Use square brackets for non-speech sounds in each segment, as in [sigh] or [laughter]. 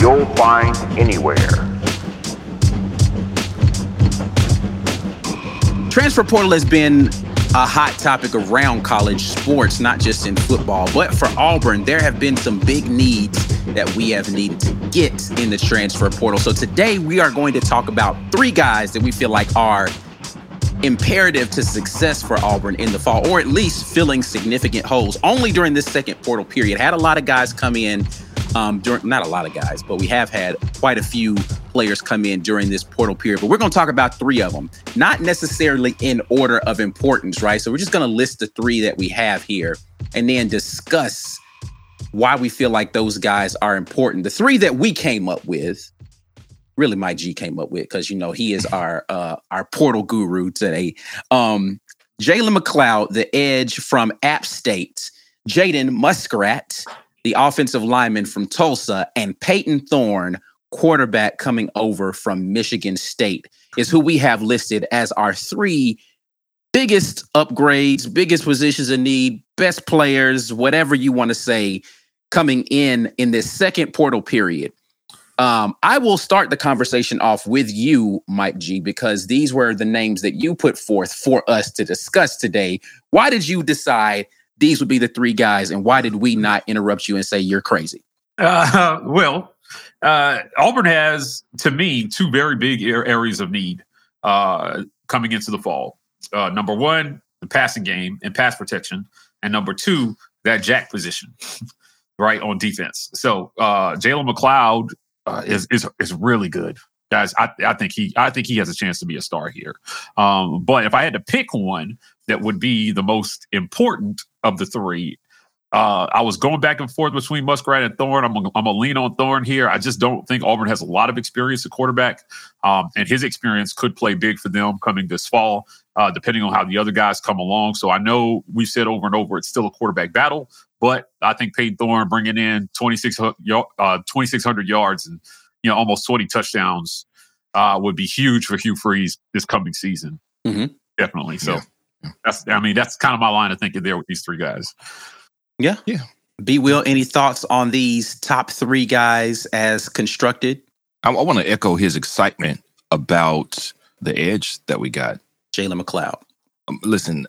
you'll find anywhere. Transfer portal has been a hot topic around college sports, not just in football. But for Auburn, there have been some big needs that we have needed to get in the transfer portal. So today we are going to talk about three guys that we feel like are imperative to success for Auburn in the fall, or at least filling significant holes. Only during this second portal period, had a lot of guys come in. Um, during not a lot of guys, but we have had quite a few players come in during this portal period. But we're going to talk about three of them, not necessarily in order of importance, right? So we're just going to list the three that we have here, and then discuss why we feel like those guys are important. The three that we came up with really Mike G came up with because you know he is our uh our portal guru today. Um Jalen McLeod, the edge from App State, Jaden Muskrat, the offensive lineman from Tulsa, and Peyton Thorne, quarterback coming over from Michigan State, is who we have listed as our three biggest upgrades, biggest positions in need, best players, whatever you want to say, coming in in this second portal period. Um, I will start the conversation off with you, Mike G, because these were the names that you put forth for us to discuss today. Why did you decide these would be the three guys, and why did we not interrupt you and say you're crazy? Uh, [laughs] well, uh, Auburn has, to me, two very big areas of need uh, coming into the fall. Uh, number one, the passing game and pass protection, and number two, that jack position, [laughs] right on defense. So uh, Jalen McLeod uh, is is is really good, guys. I, I think he I think he has a chance to be a star here. Um, but if I had to pick one that would be the most important of the three, uh, I was going back and forth between Muskrat and Thorne. I'm I'm a lean on Thorne here. I just don't think Auburn has a lot of experience at quarterback, um, and his experience could play big for them coming this fall, uh, depending on how the other guys come along. So I know we've said over and over it's still a quarterback battle, but I think Peyton Thorne bringing in 2600 uh, 2,600 yards and you know almost 20 touchdowns uh, would be huge for Hugh Freeze this coming season. Mm-hmm. Definitely. So yeah. That's I mean that's kind of my line of thinking there with these three guys. Yeah. Yeah. B. Wil, any thoughts on these top three guys as constructed? I, I want to echo his excitement about the edge that we got. Jalen McLeod. Um, listen,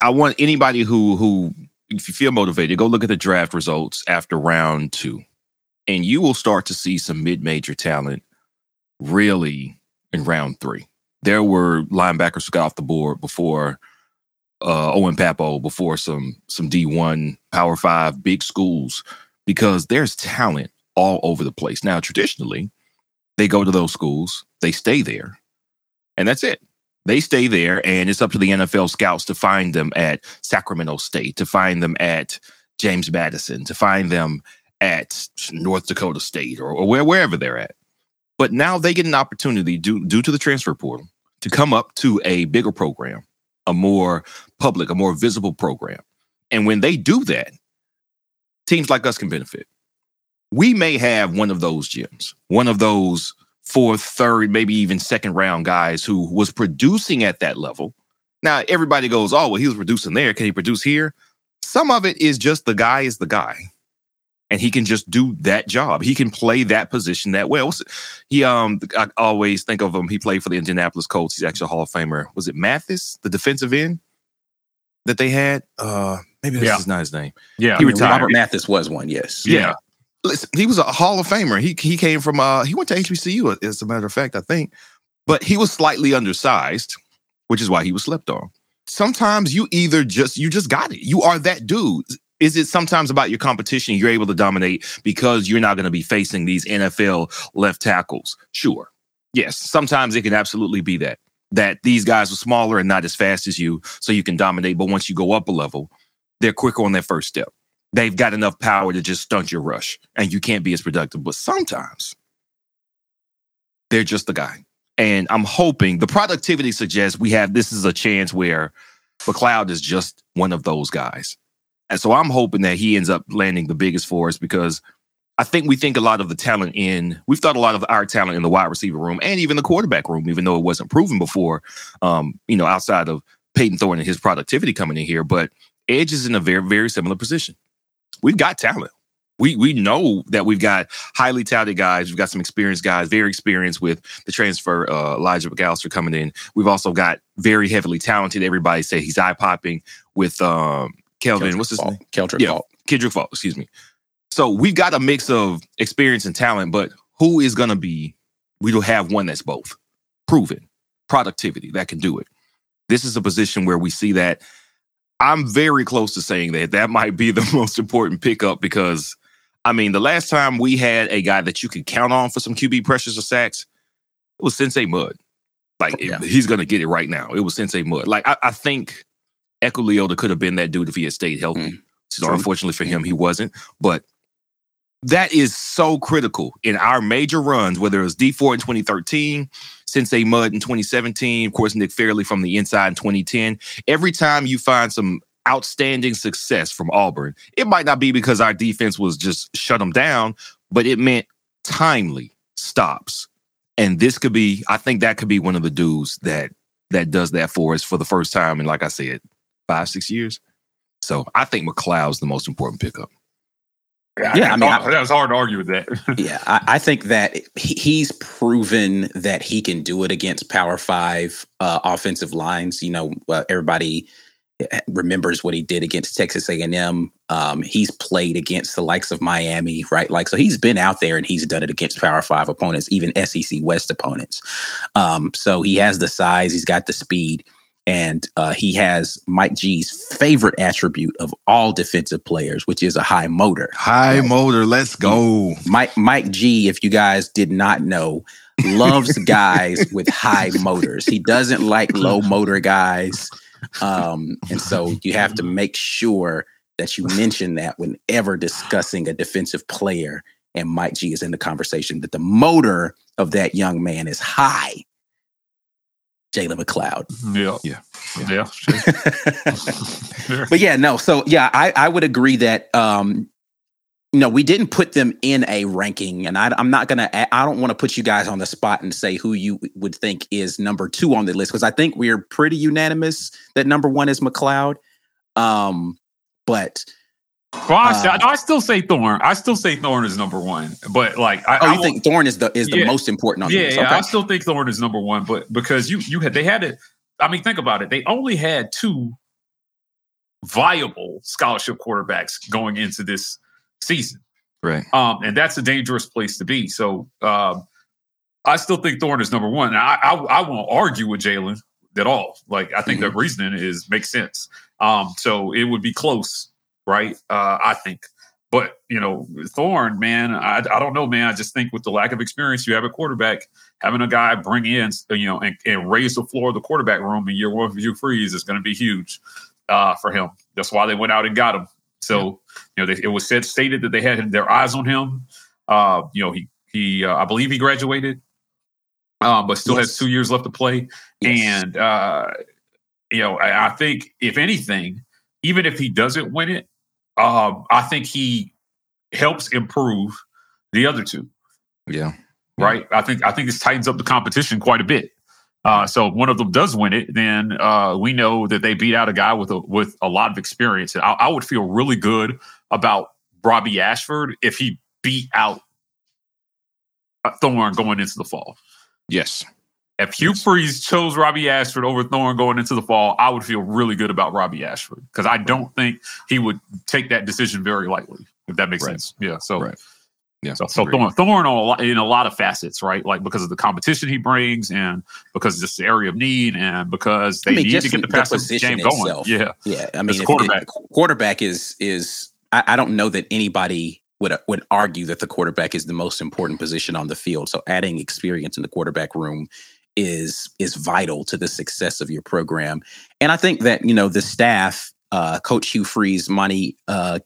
I want anybody who who if you feel motivated, go look at the draft results after round two, and you will start to see some mid-major talent really in round three. There were linebackers who got off the board before uh, Owen Pappoe before some some D1 Power Five big schools, because there's talent all over the place. Now, traditionally, they go to those schools, they stay there, and that's it. They stay there, and it's up to the NFL scouts to find them at Sacramento State, to find them at James Madison, to find them at North Dakota State or, or where, wherever they're at. But now they get an opportunity due, due to the transfer portal to come up to a bigger program, a more public, a more visible program. And when they do that, teams like us can benefit. We may have one of those gyms, one of those fourth, third, maybe even second round guys who was producing at that level. Now, everybody goes, oh, well, he was producing there. Can he produce here? Some of it is just the guy is the guy. And he can just do that job. He can play that position that well. He um I always think of him. He played for the Indianapolis Colts. He's actually a Hall of Famer. Was it Mathis, the defensive end that they had? Uh maybe that's yeah. not his name. Yeah. He retired. Robert Mathis was one, yes. Yeah. yeah. Listen, he was a Hall of Famer. He he came from uh he went to HBCU as a matter of fact, I think. But he was slightly undersized, which is why he was slept on. Sometimes you either just you just got it. You are that dude. Is it sometimes about your competition you're able to dominate because you're not going to be facing these NFL left tackles? Sure. Yes, sometimes it can absolutely be that that these guys are smaller and not as fast as you, so you can dominate. But once you go up a level, they're quicker on their first step they've got enough power to just stunt your rush and you can't be as productive. But sometimes they're just the guy. And I'm hoping the productivity suggests we have this is a chance where McLeod is just one of those guys. And so I'm hoping that he ends up landing the biggest for us because I think we think a lot of the talent in, we've thought a lot of our talent in the wide receiver room and even the quarterback room, even though it wasn't proven before, um, you know, outside of Peyton Thorne and his productivity coming in here. But Edge is in a very, very similar position. We've got talent. We we know that we've got highly talented guys. We've got some experienced guys, very experienced with the transfer. Uh, Elijah McAllister coming in. We've also got very heavily talented. Everybody say he's eye popping with um, Kelvin. what's his Faulk. name? Keldrick Yeah. Faulk. Kendrick Faulk, excuse me. So we've got a mix of experience and talent, but who is going to be? We don't have one that's both proven productivity that can do it. This is a position where we see that. I'm very close to saying that that might be the [laughs] most important pickup because, I mean, the last time we had a guy that you could count on for some QB pressures or sacks, it was Sensei Mud. Like it- he's going to get it right now. It was Sensei Mud. Like I, I think Eku Leota could have been that dude if he had stayed healthy. Mm. So True. unfortunately for him, he wasn't. But that is so critical in our major runs, whether it was D4 in 2013, Sensei Mud in 2017, of course, Nick Fairley from the inside in 2010. Every time you find some outstanding success from Auburn, it might not be because our defense was just shut them down, but it meant timely stops. And this could be, I think that could be one of the dudes that that does that for us for the first time in, like I said, five, six years. So I think McLeod's the most important pickup. Yeah, I mean, I- that was hard to argue with that. [laughs] Yeah, I, I think that he- he's proven that he can do it against Power Five uh, offensive lines. You know, uh, everybody eh, remembers what he did against Texas A&M. Um, he's played against the likes of Miami, right? Like, so he's been out there and he's done it against Power Five opponents, even SEC West opponents. Um, so he has the size, he's got the speed. And uh, he has Mike G's favorite attribute of all defensive players, which is a high motor. High motor, let's go. Mike Mike G, if you guys did not know, loves [laughs] guys with high motors. He doesn't like low motor guys. Um, and so you have to make sure that you mention that whenever discussing a defensive player and Mike G is in the conversation, that the motor of that young man is high. Jalen McLeod. yeah, Yeah. yeah. [laughs] but yeah, no. So yeah, I, I would agree that um, you know, we didn't put them in a ranking, and I, I'm not gonna. I don't want to put you guys on the spot and say who you would think is number two on the list because I think we're pretty unanimous that number one is McLeod. Um, but Well, I, Uh, I still say Thorne. I still say Thorne is number one. But like, I, oh, you won't- think Thorne is the is the Yeah. most important on yeah, list? yeah, I still think Thorne is number one, but because you you had they had it. I mean, think about it. They only had two viable scholarship quarterbacks going into this season, Right. um, and that's a dangerous place to be. So um, I still think Thorne is number one. And I I, I won't argue with Jalen at all. Like I think the reasoning is makes sense. Um, so it would be close, right? Uh, I think. But you know, Thorne, man, I, I don't know, man. I just think with the lack of experience you have at quarterback, having a guy bring in, you know, and, and raise the floor of the quarterback room in year one for Hugh Freeze is going to be huge uh, for him. That's why they went out and got him. So you know, they, it was said stated that they had their eyes on him. Uh, you know, he he, uh, I believe he graduated, um, but still has two years left to play. Yes. And uh, you know, I, I think if anything, even if he doesn't win it, um, I think he helps improve the other two. Yeah. Right? I think I think this tightens up the competition quite a bit. Uh, so if one of them does win it, then uh, we know that they beat out a guy with a with a lot of experience. And I, I would feel really good about Robby Ashford if he beat out uh, Thorne going into the fall. Yes. If Hugh Freeze chose Robby Ashford over Thorne going into the fall, I would feel really good about Robby Ashford because I don't think he would take that decision very lightly. If that makes Right. sense, yeah. So, Right. Yeah. so, so agreed. Thorne, Thorne on a lot, in a lot of facets, right? Like because of the competition he brings, and because of just area of need, and because they I mean, need to get the passing position game going. Yeah, Yeah, I mean, quarterback. if- quarterback is is I, I don't know that anybody would would argue that the quarterback is the most important position on the field. So adding experience in the quarterback room is is vital to the success of your program. And I think that you know the staff, uh, Coach Hugh Freeze, Monty, uh,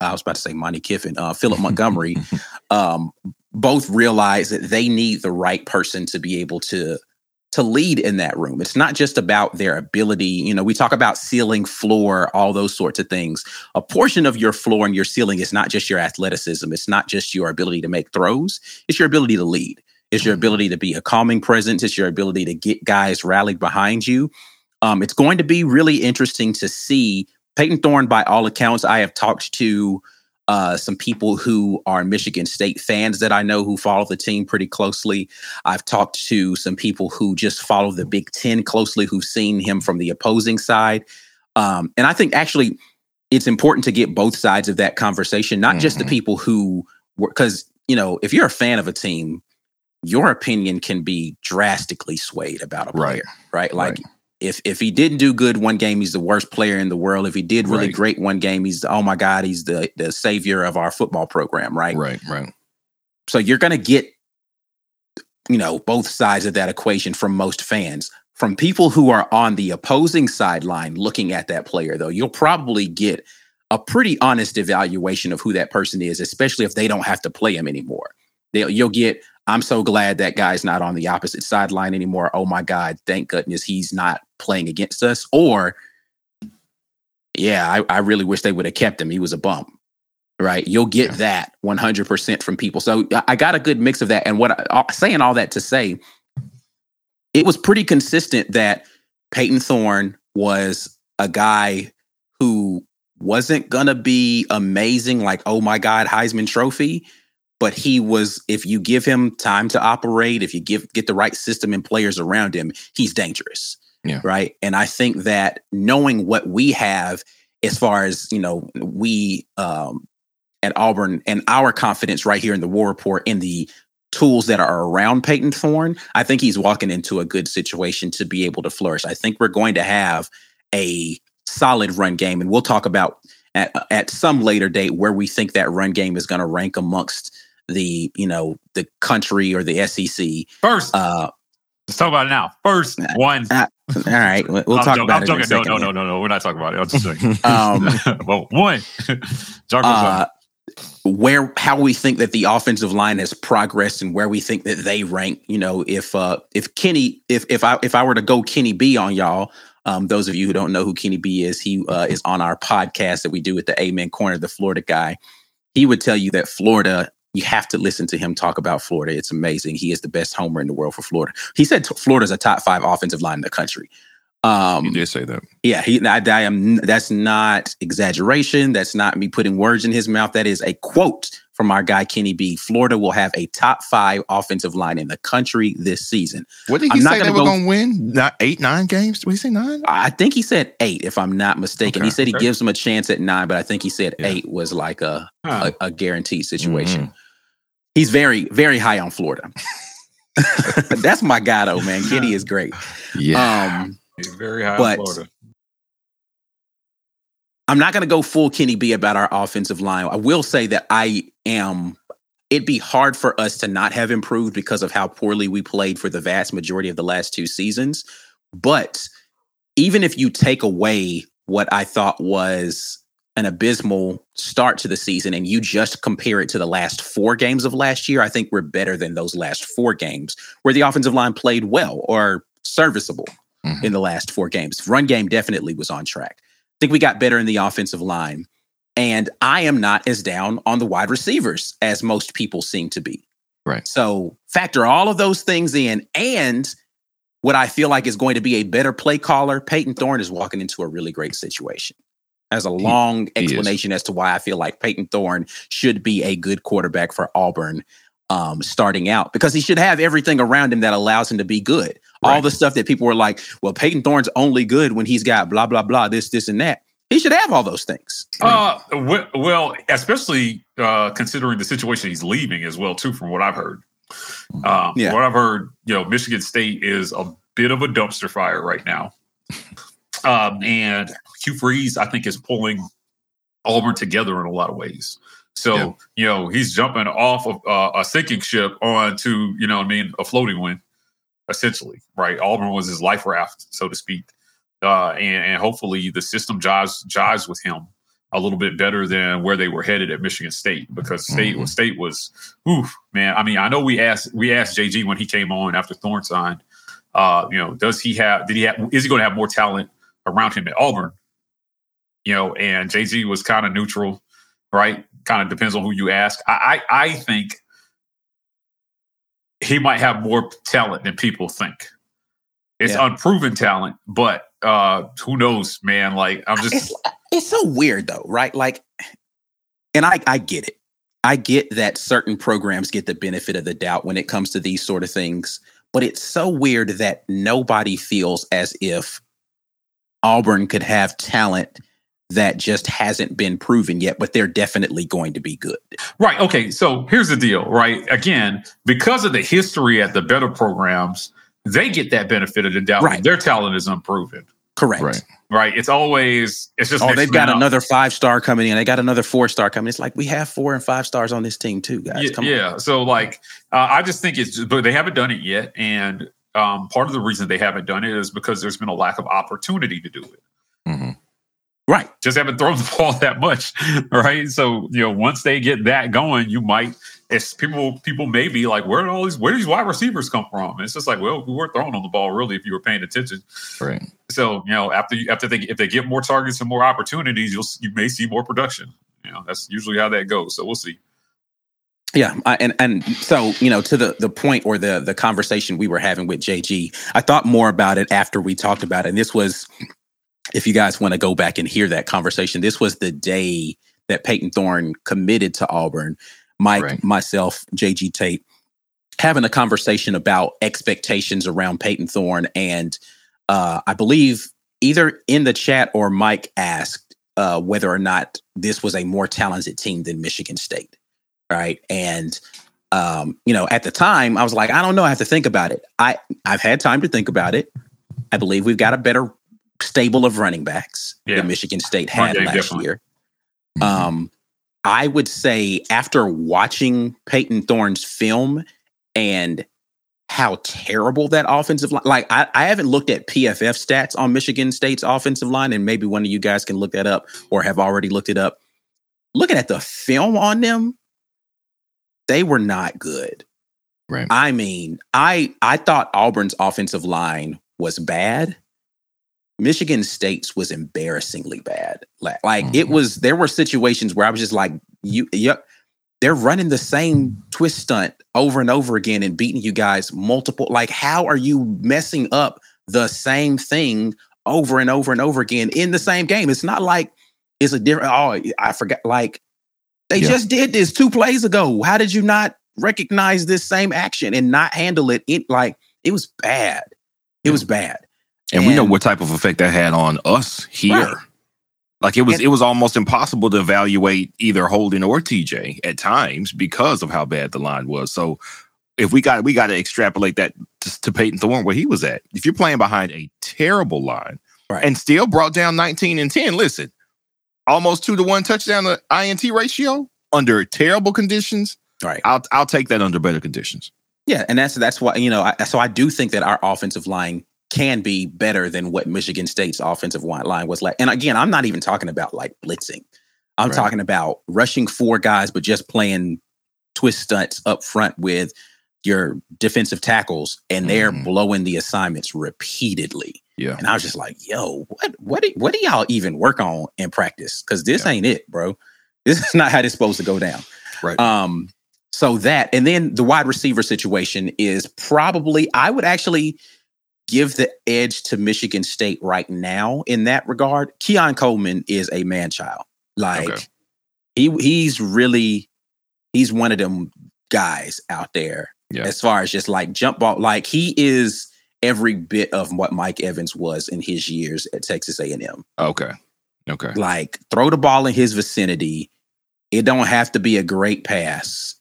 I was about to say Monte Kiffin, uh, Philip Montgomery, [laughs] um, both realize that they need the right person to be able to to lead in that room. It's not just about their ability. You know, we talk about ceiling, floor, all those sorts of things. A portion of your floor and your ceiling is not just your athleticism. It's not just your ability to make throws. It's your ability to lead. It's your ability to be a calming presence. It's your ability to get guys rallied behind you. Um, it's going to be really interesting to see Peyton Thorne. By all accounts, I have talked to uh, some people who are Michigan State fans that I know who follow the team pretty closely. I've talked to some people who just follow the Big Ten closely, who've seen him from the opposing side. Um, and I think actually it's important to get both sides of that conversation, not mm-hmm. just the mm-hmm. people who were, because, you know, if you're a fan of a team, your opinion can be drastically swayed about a player, right? right? Like, right if if he didn't do good one game, he's the worst player in the world. If he did really right. great one game, he's oh my god, he's the the savior of our football program, right? Right, right. So you're going to get you know both sides of that equation from most fans. From people who are on the opposing sideline looking at that player, though, you'll probably get a pretty honest evaluation of who that person is, especially if they don't have to play him anymore. They'll, you'll get I'm so glad that guy's not on the opposite sideline anymore. Oh my God, thank goodness he's not playing against us. Or, yeah, I, I really wish they would have kept him. He was a bum. Right. You'll get yeah. that 100% from people. So I got a good mix of that. And what I, uh, saying all that to say, it was pretty consistent that Peyton Thorne was a guy who wasn't going to be amazing, like, oh my God, Heisman Trophy but he was if you give him time to operate if you give get the right system and players around him he's dangerous yeah. right and i think that knowing what we have as far as you know we um, at auburn and our confidence right here in the war report in the tools that are around peyton thorne i think he's walking into a good situation to be able to flourish i think we're going to have a solid run game and we'll talk about at, at some later date where we think that run game is going to rank amongst the you know the country or the SEC. First, uh, let's talk about it now. First uh, one. Uh, all right, we'll talk joking, about I'm it. No, no, no, no, no. We're not talking about it. I'm just joking. [laughs] um, [laughs] well, [laughs] one. uh, where how we think that the offensive line has progressed and where we think that they rank. You know, if uh if Kenny if if I if I were to go Kenny B on y'all, um, those of you who don't know who Kenny B is, he uh, is on our podcast that we do with the Amen Corner, the Florida guy. He would tell you that Florida you have to listen to him talk about Florida. It's amazing. He is the best homer in the world for Florida. He said Florida's a top five offensive line in the country. Um, he did say that. Yeah, he. I, I am. That's not exaggeration. That's not me putting words in his mouth. That is a quote from our guy Kenny B. Florida will have a top five offensive line in the country this season. What did he I'm say they were going to win? Not eight, nine games? Did he say nine? I think he said eight, if I'm not mistaken. Okay. He said he gives them a chance at nine, but I think he said yeah. eight was like a, huh. a, a, guaranteed situation. Mm-hmm. He's very, very high on Florida. [laughs] That's my guy, though, man. Kenny is great. Yeah. Um, He's very high but, on Florida. I'm not going to go full Kenny B about our offensive line. I will say that I am. It'd be hard for us to not have improved because of how poorly we played for the vast majority of the last two seasons. But even if you take away what I thought was an abysmal start to the season and you just compare it to the last four games of last year, I think we're better than those last four games where the offensive line played well or serviceable mm-hmm. in the last four games. Run game definitely was on track. I think we got better in the offensive line. And I am not as down on the wide receivers as most people seem to be. Right. So factor all of those things in. And what I feel like is going to be a better play caller, Peyton Thorne is walking into a really great situation as a long he, explanation as to why I feel like Peyton Thorne should be a good quarterback for Auburn um, starting out because he should have everything around him that allows him to be good. Right. All the stuff that people were like, well, Peyton Thorne's only good when he's got blah, blah, blah, this, this, and that. He should have all those things. Uh, well, especially uh, considering the situation he's leaving as well, too, from what I've heard. Um, yeah. What I've heard, you know, Michigan State is a bit of a dumpster fire right now. Um, and Hugh Freeze, I think, is pulling Auburn together in a lot of ways. So, yeah. you know, he's jumping off of uh, a sinking ship onto, you know I mean, a floating one, essentially, right? Auburn was his life raft, so to speak. Uh, and, and, hopefully the system jives, jives with him. a little bit better than where they were headed at Michigan State because State Mhm. was State was oof man. I mean, I know we asked we asked JG when he came on after Thorne signed, uh, you know, does he have did he have is he going to have more talent around him at Auburn? You know, and JG was kind of neutral, right? Kind of depends on who you ask. I I, I think he might have more talent than people think. It's Yeah. unproven talent, but uh who knows, man? Like I'm just it's it's so weird though, right? Like, and I I get it. I get that certain programs get the benefit of the doubt when it comes to these sort of things, but it's so weird that nobody feels as if Auburn could have talent that just hasn't been proven yet, but they're definitely going to be good. Right. Okay. So here's the deal, right? Again, because of the history at the better programs, they get that benefit of the doubt. when Right. Their talent is unproven. Correct. Right. Right. It's always it's just Oh, they've got up. another five star coming in. They got another four star coming. It's like we have four and five stars on this team too, guys. Yeah, Come on. yeah. So like, uh, I just think it's, but they haven't done it yet, and um, part of the reason they haven't done it is because there's been a lack of opportunity to do it. hmm Right. Just haven't thrown the [laughs] ball that much, right? So you know, once they get that going, you might. It's people. People may be like, "Where did all these? Where do these wide receivers come from?" And it's just like, well, we weren't throwing on the ball really if you were paying attention. Right. So you know, after you, after they if they get more targets and more opportunities, you'll you may see more production. You know, that's usually how that goes. So we'll see. Yeah, I, and and so you know to the the point or the the conversation we were having with JG, I thought more about it after we talked about it. And this was, if you guys want to go back and hear that conversation, this was the day that Peyton Thorne committed to Auburn. Mike, Right. myself, JG Tate, having a conversation about expectations around Peyton Thorne, and uh, I believe either in the chat or Mike asked uh, whether or not this was a more talented team than Michigan State right? And um you know at the time i was like i don't know i have to think about it. I i've had time to think about it. I believe we've got a better stable of running backs Yeah. than michigan state had game, last definitely. year. Um i would say after watching peyton thorne's film and how terrible that offensive line like I, I haven't looked at pff stats on michigan state's offensive line and maybe one of you guys can look that up or have already looked it up. Looking at the film on them they were not good. Right. I mean, I I thought Auburn's offensive line was bad. Michigan State's was embarrassingly bad. Like, like it Mhm. was there were situations where I was just like, you yep, they're running the same twist stunt over and over again and beating you guys multiple. Like, how are you messing up the same thing over and over and over again in the same game? It's not like it's a different. Oh, I forgot. Like they Yeah. just did this two plays ago. How did you not recognize this same action and not handle it? It like it was bad. It was bad. And, we know what type of effect that had on us here. Right. Like it was, And- it was almost impossible to evaluate either Holden or TJ at times because of how bad the line was. So if we got, we got to extrapolate that to, to Peyton Thorne where he was at. If you're playing behind a terrible line Right. and still brought down 19 and 10, listen, almost two to one touchdown to INT ratio under terrible conditions. Right. I'll, I'll take that under better conditions. Yeah, and that's that's why you know. I, so I do think that our offensive line can be better than what Michigan State's offensive line was like. And again, I'm not even talking about like blitzing. I'm Right. talking about rushing four guys, but just playing twist stunts up front with your defensive tackles, and they're Mhm. blowing the assignments repeatedly. Yeah. And I was just like, "Yo, what what do, what do y'all even work on in practice? Because this Yeah. ain't it, bro. This is [laughs] not how it's supposed to go down." Right. Um, so that, and then the wide receiver situation is probably, I would actually give the edge to Michigan State right now in that regard. Keon Coleman is a man child. Like Okay. he he's really he's one of them guys out there Yeah. as far as just like jump ball. Like he is every bit of what Mike Evans was in his years at Texas A&M Okay. Okay. like throw the ball in his vicinity. It don't have to be a great pass,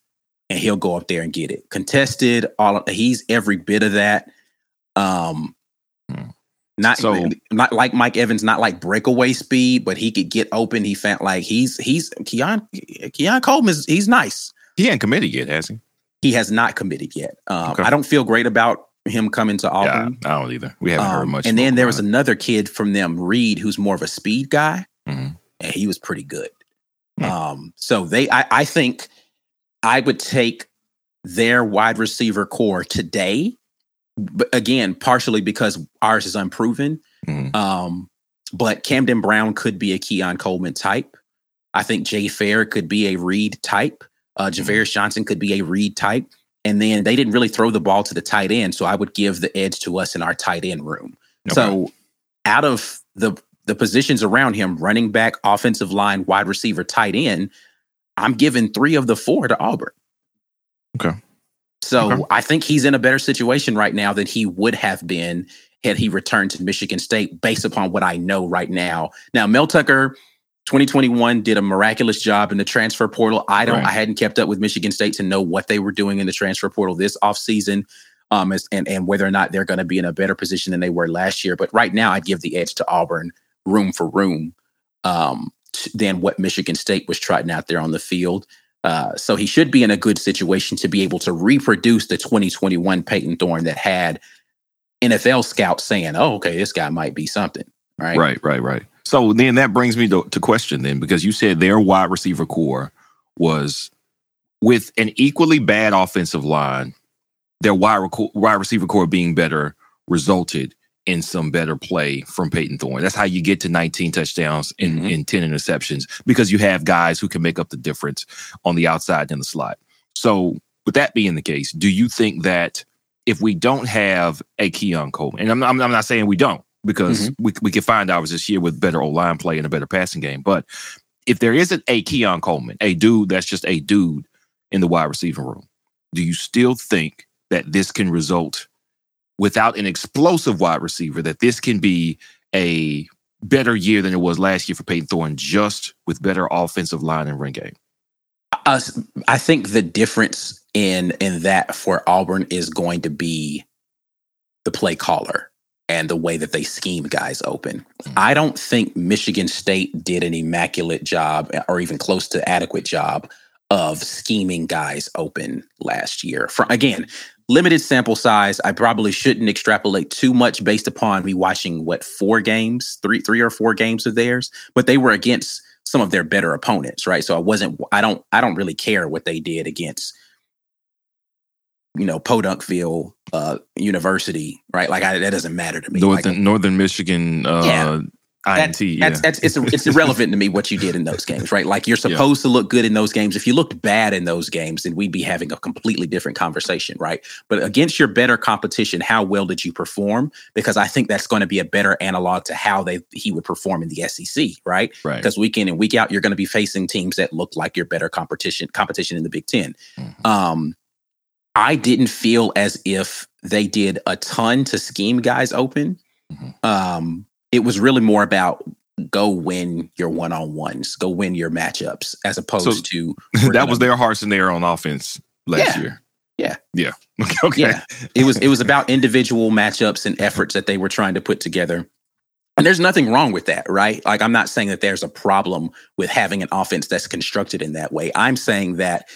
and he'll go up there and get it. Contested, all of, he's every bit of that. Um, Hmm. not So- not like Mike Evans, not like breakaway speed, but he could get open. He felt like he's he's Keon Keon Coleman is he's nice. He ain't committed yet, has he? He has not committed yet. Um, Okay. I don't feel great about him coming to Yeah, Auburn. I don't either. We haven't heard Um, much. and then there was another kid from them, Reed, who's more of a speed guy. Mhm. and he was pretty good. Hmm. Um, so they, I, I think, I would take their wide receiver core today. But again, partially because ours is unproven. Mhm. Um, but Camden Brown could be a Keon Coleman type. I think Jay Fair could be a Reed type. Uh, Mm-hmm. Ja'Varrius Johnson could be a Reed type. And then they didn't really throw the ball to the tight end. So I would give the edge to us in our tight end room. Okay. So out of the the positions around him, running back, offensive line, wide receiver, tight end, I'm giving three of the four to Auburn. Okay. So Okay. I think he's in a better situation right now than he would have been had he returned to Michigan State based upon what I know right now. Now, Mel Tucker, 2021 did a miraculous job in the transfer portal. I don't, Right. I hadn't kept up with Michigan State to know what they were doing in the transfer portal this offseason. Um, as, and, and whether or not they're going to be in a better position than they were last year. But right now, I'd give the edge to Auburn room for room um, t- than what Michigan State was trotting out there on the field. Uh, so he should be in a good situation to be able to reproduce the 2021 Peyton Thorne that had NFL scouts saying, "Oh, okay, this guy might be something." Right. Right, right, right. So then that brings me to, to question then, because you said their wide receiver core was with an equally bad offensive line, their wide, wide receiver core being better resulted in some better play from Peyton Thorne. That's how you get to 19 touchdowns and, Mhm. and 10 interceptions because you have guys who can make up the difference on the outside and the slot. So, with that being the case, do you think that if we don't have a Keon Coleman, and I'm, I'm, I'm not saying we don't, because mm-hmm. we, we can find ours this year with better O line play and a better passing game, but if there isn't a Keon Coleman, a dude that's just a dude in the wide receiver room, do you still think that this can result without an explosive wide receiver, that this can be a better year than it was last year for Peyton Thorne, just with better offensive line and ring game? Us, I think the difference in in that for Auburn is going to be the play caller and the way that they scheme guys open. Mm. I don't think Michigan State did an immaculate job eh, or even close to adequate job of scheming guys open last year. For again, limited sample size. I probably shouldn't extrapolate too much based upon me watching what four games, three three or four games of theirs, but they were against some of their better opponents, right? So I wasn't I don't I don't really care what they did against you know Podunkville uh University, right? Like I, that doesn't matter to me. Like, Northern Northern Michigan uh Yeah. INT, yeah. that's, that's it's it's irrelevant to me what you did in those games, right? Like you're [laughs] supposed to look good in those games. If you looked bad in those games, then we'd be having a completely different conversation, right? But against your better competition, how well did you perform? Because I think that's going to be a better analog to how they he would perform in the SEC, right? right. Because week in and week out, you're going to be facing teams that look like your better competition competition in the Big 10 Mhm. Um, I didn't feel as if they did a ton to scheme guys open. Mhm. Um, it was really more about go win your one on ones, go win your matchups, as opposed So, to [laughs] that was their hearts and their on offense last Yeah. year. Yeah. Yeah. [laughs] okay. Yeah. it was it was about [laughs] individual matchups and efforts that they were trying to put together. And there's nothing wrong with that, right? Like I'm not saying that there's a problem with having an offense that's constructed in that way. I'm saying that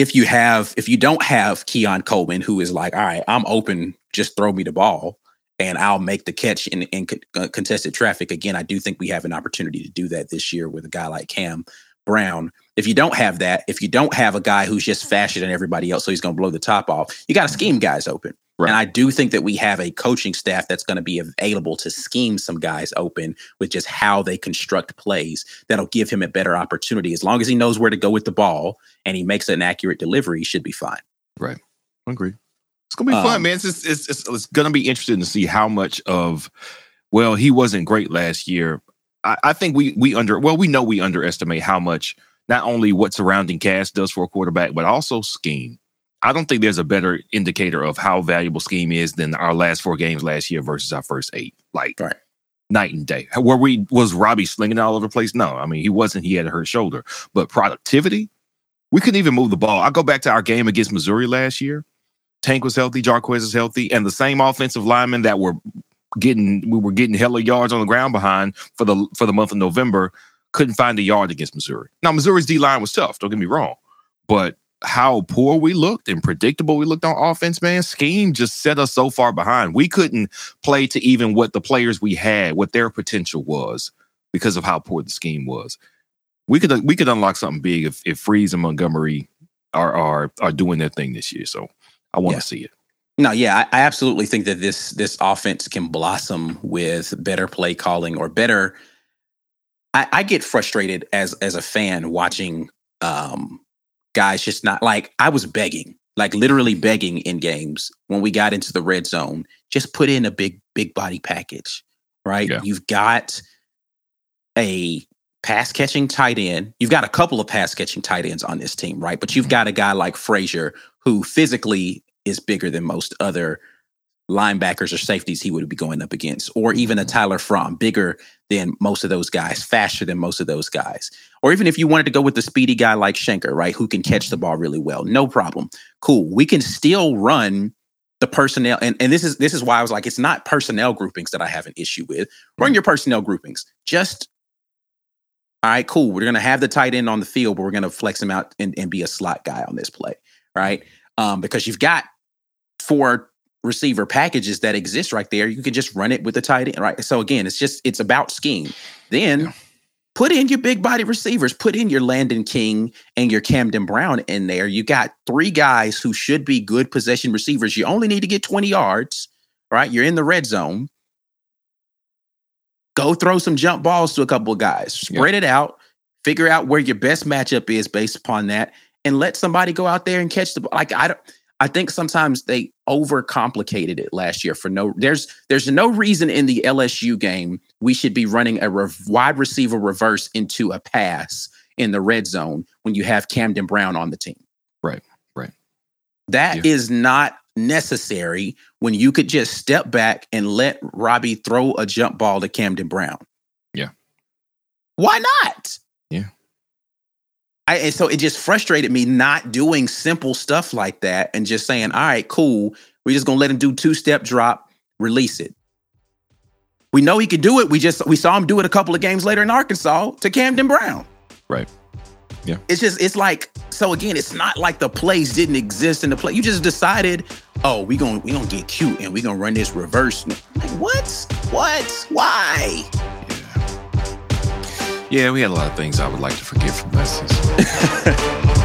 if you have if you don't have Keon Coleman who is like, "All right, I'm open, just throw me the ball and I'll make the catch in, in uh, contested traffic." Again, I do think we have an opportunity to do that this year with a guy like Cam Brown. If you don't have that, if you don't have a guy who's just faster than everybody else, so he's going to blow the top off, you got to scheme guys open. Right. And I do think that we have a coaching staff that's going to be available to scheme some guys open with just how they construct plays that'll give him a better opportunity. As long as he knows where to go with the ball and he makes an accurate delivery, he should be fine. Right. I agree. It's gonna be fun, Um, man. It's, it's it's it's it's gonna be interesting to see how much of well, he wasn't great last year. I, I think we we under well, we know we underestimate how much not only what surrounding cast does for a quarterback, but also scheme. I don't think there's a better indicator of how valuable scheme is than our last four games last year versus our first eight. Like Right. night and day. Where we was Robby slinging all over the place? No, I mean he wasn't. He had a hurt shoulder, but productivity, we couldn't even move the ball. I go back to our game against Missouri last year. Tank was healthy, Jarquez is healthy, and the same offensive linemen that were getting we were getting hella yards on the ground behind for the for the month of November couldn't find a yard against Missouri. Now Missouri's D line was tough. Don't get me wrong, but how poor we looked and predictable we looked on offense, man. Scheme just set us so far behind. We couldn't play to even what the players we had, what their potential was because of how poor the scheme was. We could we could unlock something big if if Freeze and Montgomery are are are doing their thing this year. So I want to Yeah. see it. No, yeah, I, I absolutely think that this this offense can blossom with better play calling or better. I, I get frustrated as as a fan watching um, guys just not like I was begging, like literally begging in games when we got into the red zone. Just put in a big big body package, right? Yeah. You've got a pass catching tight end. You've got a couple of pass catching tight ends on this team, right? But you've mm-hmm. got a guy like Frazier who physically is bigger than most other linebackers or safeties he would be going up against, or even a mm-hmm. Tyler Fromm, bigger than most of those guys, faster than most of those guys. Or even if you wanted to go with the speedy guy like Shenker, right, who can catch the mm-hmm. ball really well, no problem. Cool. We can still run the personnel, and, and this is this is why I was like, it's not personnel groupings that I have an issue with. Run mm-hmm. your personnel groupings. Just all right, cool. We're gonna have the tight end on the field, but we're gonna flex him out and, and be a slot guy on this play, right? Um, because you've got four receiver packages that exist right there. You can just run it with the tight end, right? So again, it's just it's about scheme. Then Yeah. put in your big body receivers, put in your Landen King and your Camden Brown in there. You got three guys who should be good possession receivers. You only need to get 20 yards, right? You're in the red zone. Go throw some jump balls to a couple of guys. Spread it out. Figure out where your best matchup is based upon that, and let somebody go out there and catch the ball. Like I don't. I think sometimes they overcomplicated it last year for no. There's there's no reason in the LSU game we should be running a wide receiver reverse into a pass in the red zone when you have Camden Brown on the team. Right, right. That is Yeah. not necessary when you could just step back and let Robby throw a jump ball to Camden Brown. Yeah. Why not? I, and so it just frustrated me not doing simple stuff like that and just saying, all right, cool. We're just gonna let him do two step drop, release it. We know he could do it. We just we saw him do it a couple of games later in Arkansas to Camden Brown. Right. Yeah. It's just it's like so again, it's not like the plays didn't exist in the play. You just decided, oh, we gonna we gonna get cute and we gonna run this reverse. Like what? What? Why? Yeah, we had a lot of things I would like to forget from season. [laughs]